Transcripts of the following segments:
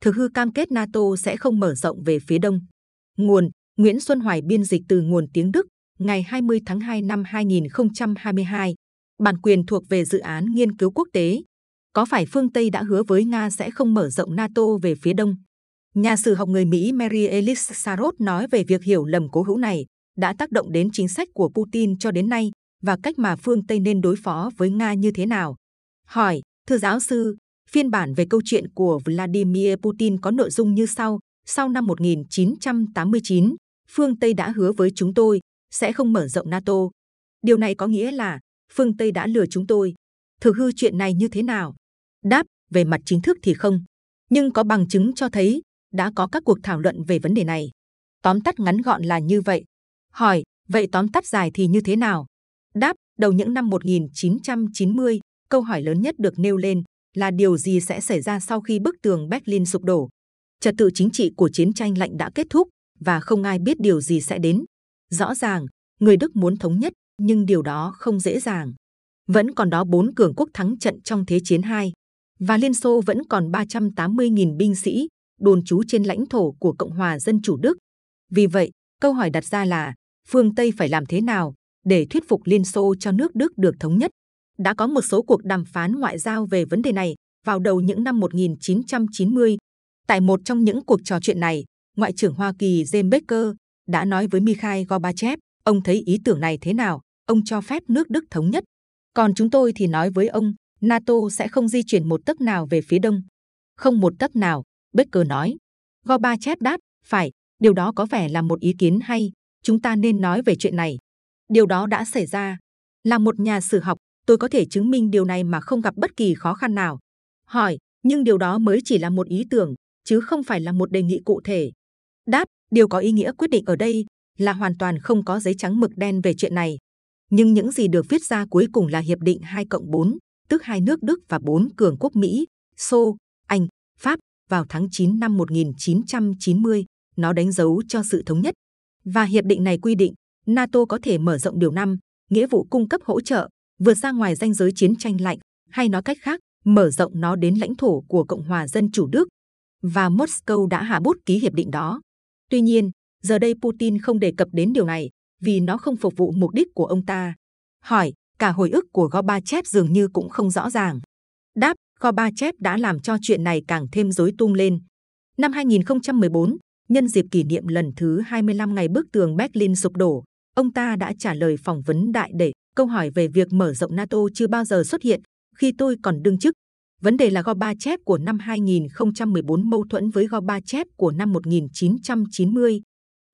thực hư cam kết NATO sẽ không mở rộng về phía đông. Nguồn Nguyễn Xuân Hoài biên dịch từ nguồn tiếng Đức, ngày 20 tháng 2 năm 2022. Bản quyền thuộc về dự án nghiên cứu quốc tế. Có phải phương Tây đã hứa với Nga sẽ không mở rộng NATO về phía đông? Nhà sử học người Mỹ Mary Ellis Sarot nói về việc hiểu lầm cố hữu này đã tác động đến chính sách của Putin cho đến nay và cách mà phương Tây nên đối phó với Nga như thế nào. Hỏi, thưa giáo sư, phiên bản về câu chuyện của Vladimir Putin có nội dung như sau. Sau năm 1989, phương Tây đã hứa với chúng tôi sẽ không mở rộng NATO. Điều này có nghĩa là phương Tây đã lừa chúng tôi. Thực hư chuyện này như thế nào? Đáp, về mặt chính thức thì không. Nhưng có bằng chứng cho thấy đã có các cuộc thảo luận về vấn đề này. Tóm tắt ngắn gọn là như vậy. Hỏi, vậy tóm tắt dài thì như thế nào? Đáp, đầu những năm 1990, câu hỏi lớn nhất được nêu lên là điều gì sẽ xảy ra sau khi bức tường Berlin sụp đổ. Trật tự chính trị của chiến tranh lạnh đã kết thúc và không ai biết điều gì sẽ đến. Rõ ràng, người Đức muốn thống nhất, nhưng điều đó không dễ dàng. Vẫn còn đó bốn cường quốc thắng trận trong Thế chiến II, và Liên Xô vẫn còn 380.000 binh sĩ đồn trú trên lãnh thổ của Cộng hòa Dân chủ Đức. Vì vậy, câu hỏi đặt ra là phương Tây phải làm thế nào để thuyết phục Liên Xô cho nước Đức được thống nhất? Đã có một số cuộc đàm phán ngoại giao về vấn đề này vào đầu những năm 1990. Tại một trong những cuộc trò chuyện này, Ngoại trưởng Hoa Kỳ James Baker đã nói với Mikhail Gorbachev, ông thấy ý tưởng này thế nào, ông cho phép nước Đức thống nhất. Còn chúng tôi thì nói với ông, NATO sẽ không di chuyển một tấc nào về phía đông. Không một tấc nào, Baker nói. Gorbachev đáp, phải, điều đó có vẻ là một ý kiến hay, chúng ta nên nói về chuyện này. Điều đó đã xảy ra. Là một nhà sử học, tôi có thể chứng minh điều này mà không gặp bất kỳ khó khăn nào. Hỏi, nhưng điều đó mới chỉ là một ý tưởng, chứ không phải là một đề nghị cụ thể. Đáp, điều có ý nghĩa quyết định ở đây là hoàn toàn không có giấy trắng mực đen về chuyện này. Nhưng những gì được viết ra cuối cùng là Hiệp định 2 cộng 4, tức hai nước Đức và bốn cường quốc Mỹ, Xô, Anh, Pháp vào tháng 9 năm 1990. Nó đánh dấu cho sự thống nhất. Và hiệp định này quy định NATO có thể mở rộng điều 5, nghĩa vụ cung cấp hỗ trợ, vượt ra ngoài ranh giới chiến tranh lạnh, hay nói cách khác, mở rộng nó đến lãnh thổ của Cộng hòa Dân chủ Đức. Và Moscow đã hạ bút ký hiệp định đó. Tuy nhiên, giờ đây Putin không đề cập đến điều này vì nó không phục vụ mục đích của ông ta. Hỏi, cả hồi ức của Gorbachev dường như cũng không rõ ràng. Đáp, Gorbachev đã làm cho chuyện này càng thêm rối tung lên. Năm 2014, nhân dịp kỷ niệm lần thứ 25 ngày bức tường Berlin sụp đổ, ông ta đã trả lời phỏng vấn đại để câu hỏi về việc mở rộng NATO chưa bao giờ xuất hiện khi tôi còn đương chức. Vấn đề là Gorbachev của năm 2014 mâu thuẫn với Gorbachev của năm 1990,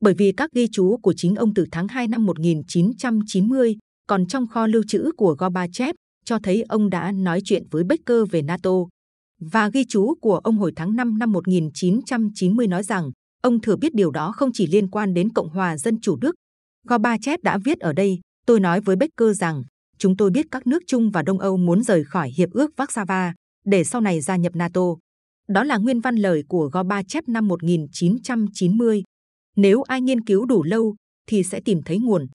bởi vì các ghi chú của chính ông từ tháng 2 năm 1990 còn trong kho lưu trữ của Gorbachev cho thấy ông đã nói chuyện với Baker về NATO. Và ghi chú của ông hồi tháng 5 năm 1990 nói rằng ông thừa biết điều đó không chỉ liên quan đến Cộng hòa Dân chủ Đức. Gorbachev đã viết ở đây, tôi nói với Baker rằng chúng tôi biết các nước Trung và Đông Âu muốn rời khỏi Hiệp ước Warsaw để sau này gia nhập NATO. Đó là nguyên văn lời của Gorbachev năm 1990. Nếu ai nghiên cứu đủ lâu thì sẽ tìm thấy nguồn.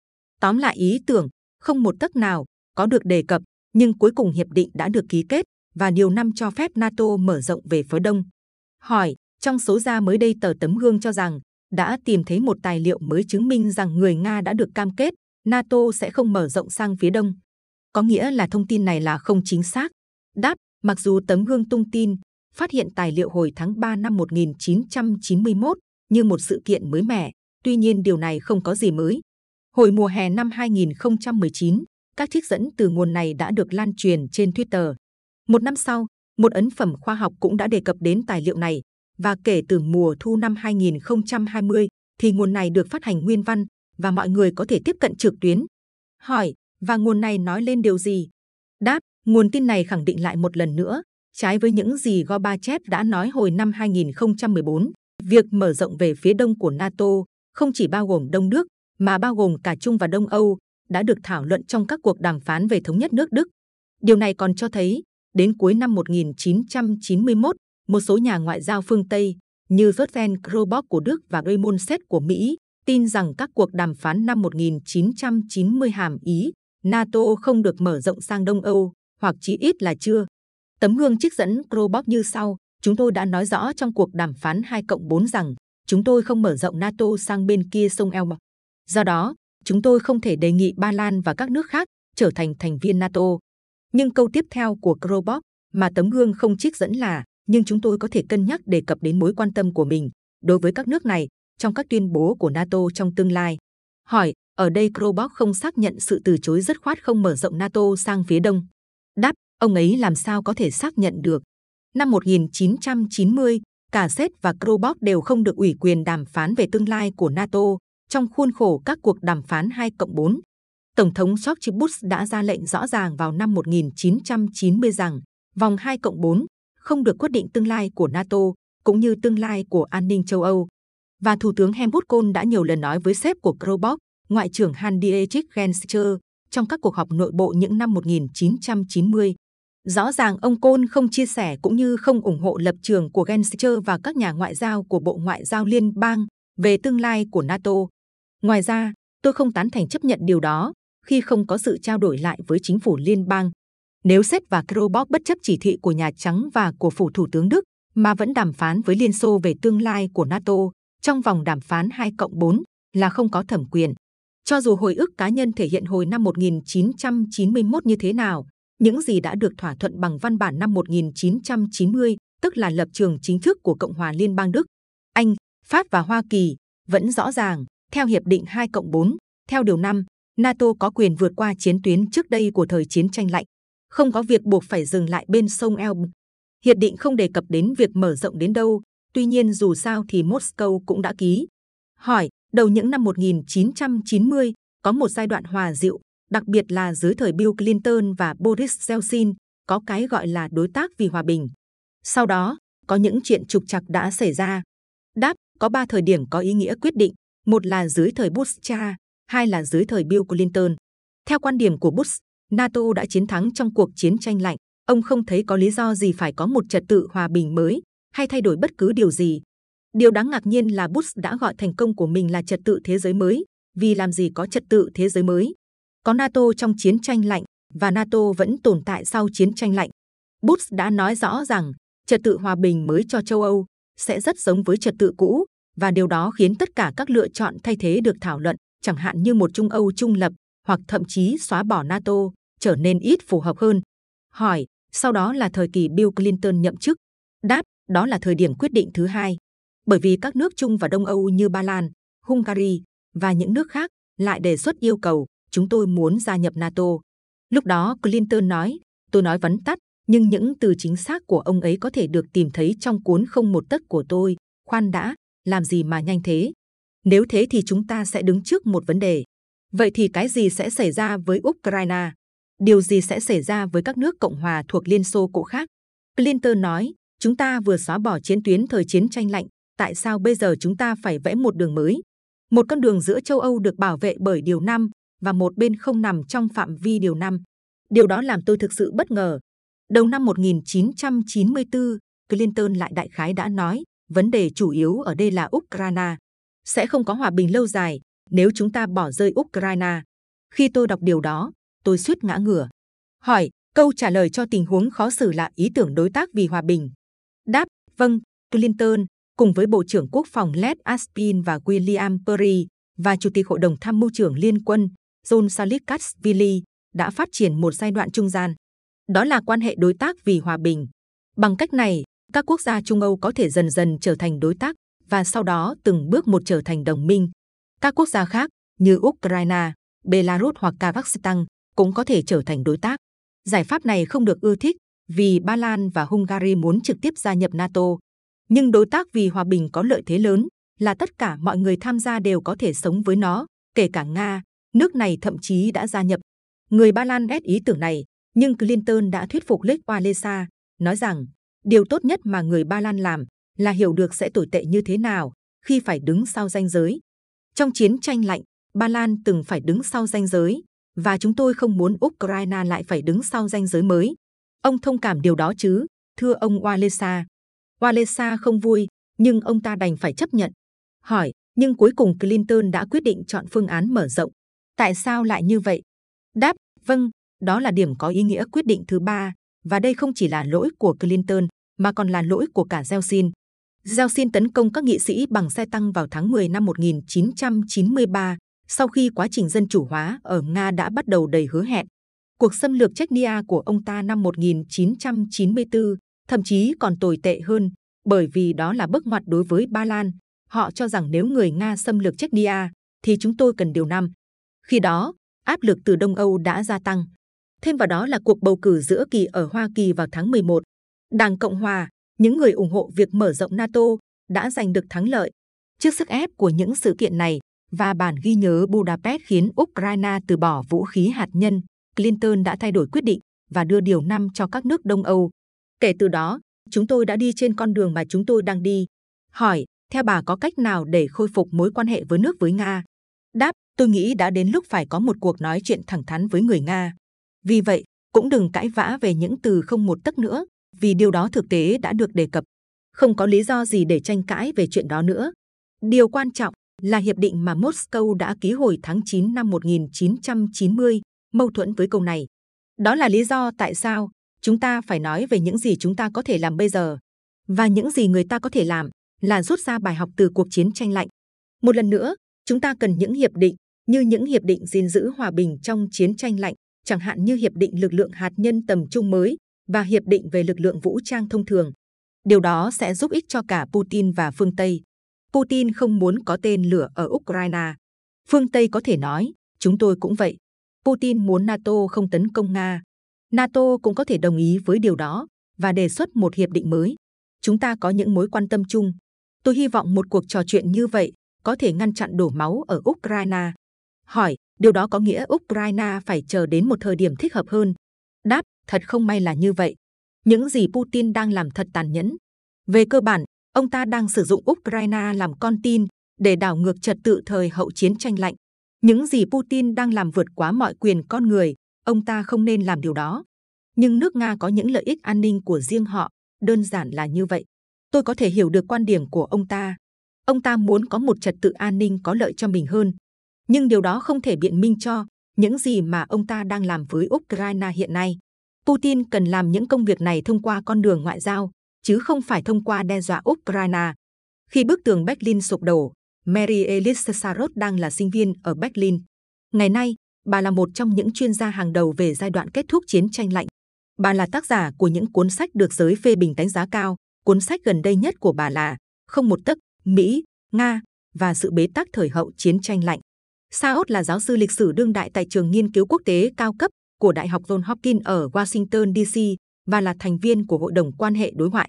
Tóm lại ý tưởng, không một tấc nào có được đề cập, nhưng cuối cùng hiệp định đã được ký kết và điều năm cho phép NATO mở rộng về phía đông. Hỏi, trong số ra mới đây tờ tấm gương cho rằng đã tìm thấy một tài liệu mới chứng minh rằng người Nga đã được cam kết NATO sẽ không mở rộng sang phía đông. Có nghĩa là thông tin này là không chính xác. Đáp, mặc dù tấm gương tung tin phát hiện tài liệu hồi tháng 3 năm 1991 như một sự kiện mới mẻ, tuy nhiên điều này không có gì mới. Hồi mùa hè năm 2019, các trích dẫn từ nguồn này đã được lan truyền trên Twitter. Một năm sau, một ấn phẩm khoa học cũng đã đề cập đến tài liệu này và kể từ mùa thu năm 2020 thì nguồn này được phát hành nguyên văn và mọi người có thể tiếp cận trực tuyến. Hỏi, và nguồn này nói lên điều gì? Đáp, nguồn tin này khẳng định lại một lần nữa, trái với những gì Gorbachev đã nói hồi năm 2014, việc mở rộng về phía đông của NATO không chỉ bao gồm Đông Đức mà bao gồm cả Trung và Đông Âu đã được thảo luận trong các cuộc đàm phán về thống nhất nước Đức. Điều này còn cho thấy, đến cuối năm 1991, một số nhà ngoại giao phương Tây như Jürgen Krobock của Đức và Raymond Seth của Mỹ tin rằng các cuộc đàm phán năm 1990 hàm ý NATO không được mở rộng sang Đông Âu, hoặc chí ít là chưa. Tấm gương trích dẫn Krobok như sau, chúng tôi đã nói rõ trong cuộc đàm phán 2 cộng 4 rằng chúng tôi không mở rộng NATO sang bên kia sông Elbe. Do đó, chúng tôi không thể đề nghị Ba Lan và các nước khác trở thành thành viên NATO. Nhưng câu tiếp theo của Krobok mà tấm gương không trích dẫn là nhưng chúng tôi có thể cân nhắc đề cập đến mối quan tâm của mình đối với các nước này trong các tuyên bố của NATO trong tương lai. Hỏi, ở đây Krobok không xác nhận sự từ chối dứt khoát không mở rộng NATO sang phía đông. Đáp, ông ấy làm sao có thể xác nhận được. Năm 1990, cả Séc và Krobok đều không được ủy quyền đàm phán về tương lai của NATO trong khuôn khổ các cuộc đàm phán 2 cộng 4. Tổng thống George Bush đã ra lệnh rõ ràng vào năm 1990 rằng vòng 2 cộng 4 không được quyết định tương lai của NATO cũng như tương lai của an ninh châu Âu. Và Thủ tướng Helmut Kohl đã nhiều lần nói với sếp của Krobok, Ngoại trưởng Hans-Dietrich Genscher, trong các cuộc họp nội bộ những năm 1990. Rõ ràng ông Kohl không chia sẻ cũng như không ủng hộ lập trường của Genscher và các nhà ngoại giao của Bộ Ngoại giao Liên bang về tương lai của NATO. Ngoài ra, tôi không tán thành chấp nhận điều đó khi không có sự trao đổi lại với chính phủ liên bang. Nếu sếp và Krobok bất chấp chỉ thị của Nhà Trắng và của phủ Thủ tướng Đức mà vẫn đàm phán với Liên Xô về tương lai của NATO trong vòng đàm phán 2 cộng 4 là không có thẩm quyền. Cho dù hồi ức cá nhân thể hiện hồi năm 1991 như thế nào, những gì đã được thỏa thuận bằng văn bản năm 1990, tức là lập trường chính thức của Cộng hòa Liên bang Đức, Anh, Pháp và Hoa Kỳ, vẫn rõ ràng, theo Hiệp định 2 cộng 4, theo Điều 5, NATO có quyền vượt qua chiến tuyến trước đây của thời chiến tranh lạnh, không có việc buộc phải dừng lại bên sông Elbe. Hiệp định không đề cập đến việc mở rộng đến đâu, tuy nhiên dù sao thì Moscow cũng đã ký. Hỏi, đầu những năm 1990, có một giai đoạn hòa dịu, đặc biệt là dưới thời Bill Clinton và Boris Yeltsin, có cái gọi là đối tác vì hòa bình. Sau đó, có những chuyện trục trặc đã xảy ra. Đáp, có ba thời điểm có ý nghĩa quyết định, một là dưới thời Bush cha, hai là dưới thời Bill Clinton. Theo quan điểm của Bush, NATO đã chiến thắng trong cuộc chiến tranh lạnh. Ông không thấy có lý do gì phải có một trật tự hòa bình mới hay thay đổi bất cứ điều gì. Điều đáng ngạc nhiên là Bush đã gọi thành công của mình là trật tự thế giới mới, vì làm gì có trật tự thế giới mới. Có NATO trong chiến tranh lạnh và NATO vẫn tồn tại sau chiến tranh lạnh. Bush đã nói rõ rằng trật tự hòa bình mới cho châu Âu sẽ rất giống với trật tự cũ và điều đó khiến tất cả các lựa chọn thay thế được thảo luận, chẳng hạn như một Trung Âu trung lập hoặc thậm chí xóa bỏ NATO trở nên ít phù hợp hơn. Hỏi, sau đó là thời kỳ Bill Clinton nhậm chức. Đáp, đó là thời điểm quyết định thứ hai. Bởi vì các nước Trung và Đông Âu như Ba Lan, Hungary và những nước khác lại đề xuất yêu cầu chúng tôi muốn gia nhập NATO. Lúc đó Clinton nói, tôi nói vắn tắt, nhưng những từ chính xác của ông ấy có thể được tìm thấy trong cuốn không một tấc của tôi. Khoan đã, làm gì mà nhanh thế? Nếu thế thì chúng ta sẽ đứng trước một vấn đề. Vậy thì cái gì sẽ xảy ra với Ukraine? Điều gì sẽ xảy ra với các nước Cộng hòa thuộc Liên Xô cũ khác? Clinton nói, chúng ta vừa xóa bỏ chiến tuyến thời chiến tranh lạnh, tại sao bây giờ chúng ta phải vẽ một đường mới? Một con đường giữa châu Âu được bảo vệ bởi Điều 5 và một bên không nằm trong phạm vi Điều 5. Điều đó làm tôi thực sự bất ngờ. Đầu năm 1994, Clinton lại đại khái đã nói, vấn đề chủ yếu ở đây là Ukraine. Sẽ không có hòa bình lâu dài nếu chúng ta bỏ rơi Ukraine. Khi tôi đọc điều đó, tôi suýt ngã ngửa. Hỏi, câu trả lời cho tình huống khó xử là ý tưởng đối tác vì hòa bình. Đáp, vâng, Clinton, cùng với Bộ trưởng Quốc phòng Led Aspin và William Perry và Chủ tịch Hội đồng Tham mưu trưởng Liên quân John Salikashvili đã phát triển một giai đoạn trung gian. Đó là quan hệ đối tác vì hòa bình. Bằng cách này, các quốc gia Trung Âu có thể dần dần trở thành đối tác và sau đó từng bước một trở thành đồng minh. Các quốc gia khác như Ukraine, Belarus hoặc Kazakhstan cũng có thể trở thành đối tác. Giải pháp này không được ưa thích vì Ba Lan và Hungary muốn trực tiếp gia nhập NATO. Nhưng đối tác vì hòa bình có lợi thế lớn là tất cả mọi người tham gia đều có thể sống với nó, kể cả Nga. Nước này thậm chí đã gia nhập. Người Ba Lan ghét ý tưởng này, nhưng Clinton đã thuyết phục Lech Walesa, nói rằng điều tốt nhất mà người Ba Lan làm là hiểu được sẽ tồi tệ như thế nào khi phải đứng sau ranh giới. Trong chiến tranh lạnh, Ba Lan từng phải đứng sau ranh giới, và chúng tôi không muốn Ukraine lại phải đứng sau ranh giới mới. Ông thông cảm điều đó chứ, thưa ông Walesa. Walesa không vui, nhưng ông ta đành phải chấp nhận. Hỏi, nhưng cuối cùng Clinton đã quyết định chọn phương án mở rộng. Tại sao lại như vậy? Đáp, vâng, đó là điểm có ý nghĩa quyết định thứ ba, và đây không chỉ là lỗi của Clinton, mà còn là lỗi của cả Yeltsin. Yeltsin tấn công các nghị sĩ bằng xe tăng vào tháng 10 năm 1993, sau khi quá trình dân chủ hóa ở Nga đã bắt đầu đầy hứa hẹn. Cuộc xâm lược Chechnya của ông ta năm 1994 thậm chí còn tồi tệ hơn, bởi vì đó là bước ngoặt đối với Ba Lan. Họ cho rằng nếu người Nga xâm lược Chechnya, thì chúng tôi cần điều năm. Khi đó, áp lực từ Đông Âu đã gia tăng. Thêm vào đó là cuộc bầu cử giữa kỳ ở Hoa Kỳ vào tháng 11. Đảng Cộng Hòa, những người ủng hộ việc mở rộng NATO, đã giành được thắng lợi. Trước sức ép của những sự kiện này và bản ghi nhớ Budapest khiến Ukraine từ bỏ vũ khí hạt nhân, Clinton đã thay đổi quyết định và đưa điều năm cho các nước Đông Âu. Kể từ đó, chúng tôi đã đi trên con đường mà chúng tôi đang đi. Hỏi, theo bà có cách nào để khôi phục mối quan hệ với nước với Nga? Đáp, tôi nghĩ đã đến lúc phải có một cuộc nói chuyện thẳng thắn với người Nga. Vì vậy, cũng đừng cãi vã về những từ không một tấc nữa, vì điều đó thực tế đã được đề cập. Không có lý do gì để tranh cãi về chuyện đó nữa. Điều quan trọng là hiệp định mà Moscow đã ký hồi tháng 9 năm 1990, mâu thuẫn với câu này. Đó là lý do tại sao chúng ta phải nói về những gì chúng ta có thể làm bây giờ và những gì người ta có thể làm là rút ra bài học từ cuộc chiến tranh lạnh. Một lần nữa, chúng ta cần những hiệp định như những hiệp định gìn giữ hòa bình trong chiến tranh lạnh, chẳng hạn như hiệp định lực lượng hạt nhân tầm trung mới và hiệp định về lực lượng vũ trang thông thường. Điều đó sẽ giúp ích cho cả Putin và phương Tây. Putin không muốn có tên lửa ở Ukraine. Phương Tây có thể nói, chúng tôi cũng vậy. Putin muốn NATO không tấn công Nga. NATO cũng có thể đồng ý với điều đó và đề xuất một hiệp định mới. Chúng ta có những mối quan tâm chung. Tôi hy vọng một cuộc trò chuyện như vậy có thể ngăn chặn đổ máu ở Ukraine. Hỏi, điều đó có nghĩa Ukraine phải chờ đến một thời điểm thích hợp hơn. Đáp, thật không may là như vậy. Những gì Putin đang làm thật tàn nhẫn. Về cơ bản, ông ta đang sử dụng Ukraine làm con tin để đảo ngược trật tự thời hậu chiến tranh lạnh. Những gì Putin đang làm vượt quá mọi quyền con người, ông ta không nên làm điều đó. Nhưng nước Nga có những lợi ích an ninh của riêng họ, đơn giản là như vậy. Tôi có thể hiểu được quan điểm của ông ta. Ông ta muốn có một trật tự an ninh có lợi cho mình hơn. Nhưng điều đó không thể biện minh cho những gì mà ông ta đang làm với Ukraine hiện nay. Putin cần làm những công việc này thông qua con đường ngoại giao, chứ không phải thông qua đe dọa Ukraine. Khi bức tường Berlin sụp đổ, Mary Elise Sarot đang là sinh viên ở Berlin. Ngày nay, bà là một trong những chuyên gia hàng đầu về giai đoạn kết thúc chiến tranh lạnh. Bà là tác giả của những cuốn sách được giới phê bình đánh giá cao. Cuốn sách gần đây nhất của bà là Không một tấc, Mỹ, Nga và sự bế tắc thời hậu chiến tranh lạnh. Saot là giáo sư lịch sử đương đại tại trường nghiên cứu quốc tế cao cấp của Đại học John Hopkins ở Washington DC và là thành viên của Hội đồng quan hệ đối ngoại.